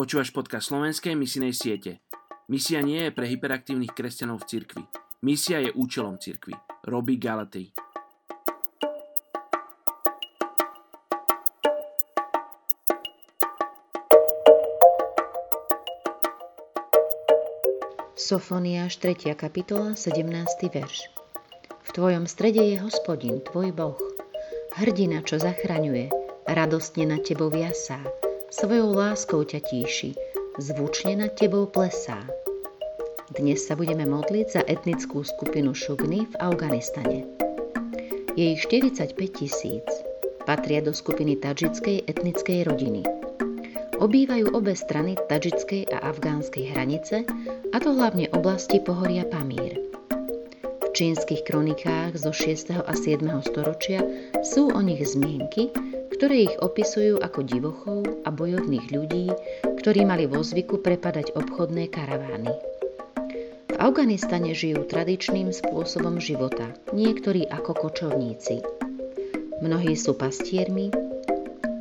Počúvaš podcast slovenskej misijnej siete. Misia nie je pre hyperaktívnych kresťanov v cirkvi. Misia je účelom cirkvi. Robí Galatej. Sofoniáš 3. kapitola, 17. verš. V tvojom strede je hospodin, tvoj boh, hrdina, čo zachraňuje, radostne nad tebou viasá, svojou láskou ťa tíši, zvučne nad tebou plesá. Dnes sa budeme modliť za etnickú skupinu Šugny v Afganistane. Je ich 45 tisíc. Patria do skupiny tadžickej etnickej rodiny. Obývajú obe strany tadžickej a afgánskej hranice, a to hlavne oblasti pohoria Pamír. V čínskych kronikách zo 6. a 7. storočia sú o nich zmienky, ktoré ich opisujú ako divochov a bojovných ľudí, ktorí mali vo zvyku prepadať obchodné karavány. V Afganistane žijú tradičným spôsobom života, niektorí ako kočovníci. Mnohí sú pastiermi,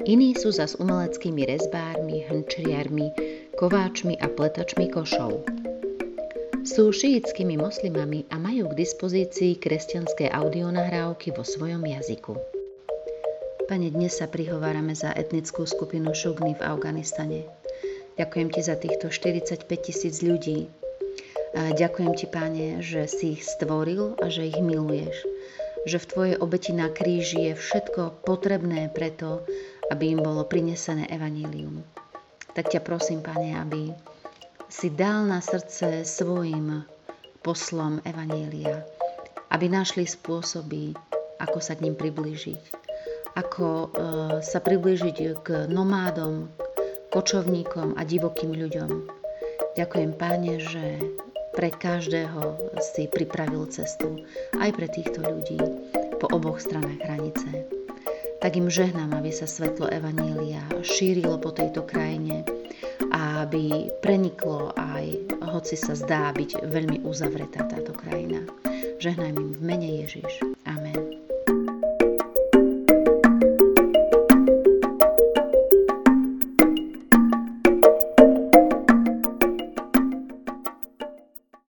iní sú zas umeleckými rezbármi, hrnčriarmi, kováčmi a pletačmi košov. Sú šiitskými moslimami a majú k dispozícii kresťanské audionahrávky vo svojom jazyku. Pane, dnes sa prihovárame za etnickú skupinu Šugny v Afganistane. Ďakujem Ti za týchto 45 tisíc ľudí. A ďakujem Ti, Pane, že si ich stvoril a že ich miluješ. Že v Tvojej obeti na kríži je všetko potrebné preto, aby im bolo prinesené evanílium. Tak ťa prosím, Pane, aby si dal na srdce svojim poslom evanília, aby našli spôsoby, ako sa k ním priblížiť ako e, sa priblížiť k nomádom, kočovníkom a divokým ľuďom. Ďakujem páne, že pre každého si pripravil cestu, aj pre týchto ľudí po oboch stranách hranice. Tak im žehnám, aby sa svetlo Evanília šírilo po tejto krajine a aby preniklo aj, hoci sa zdá byť veľmi uzavretá táto krajina. Žehnajme im v mene Ježiš. Amen.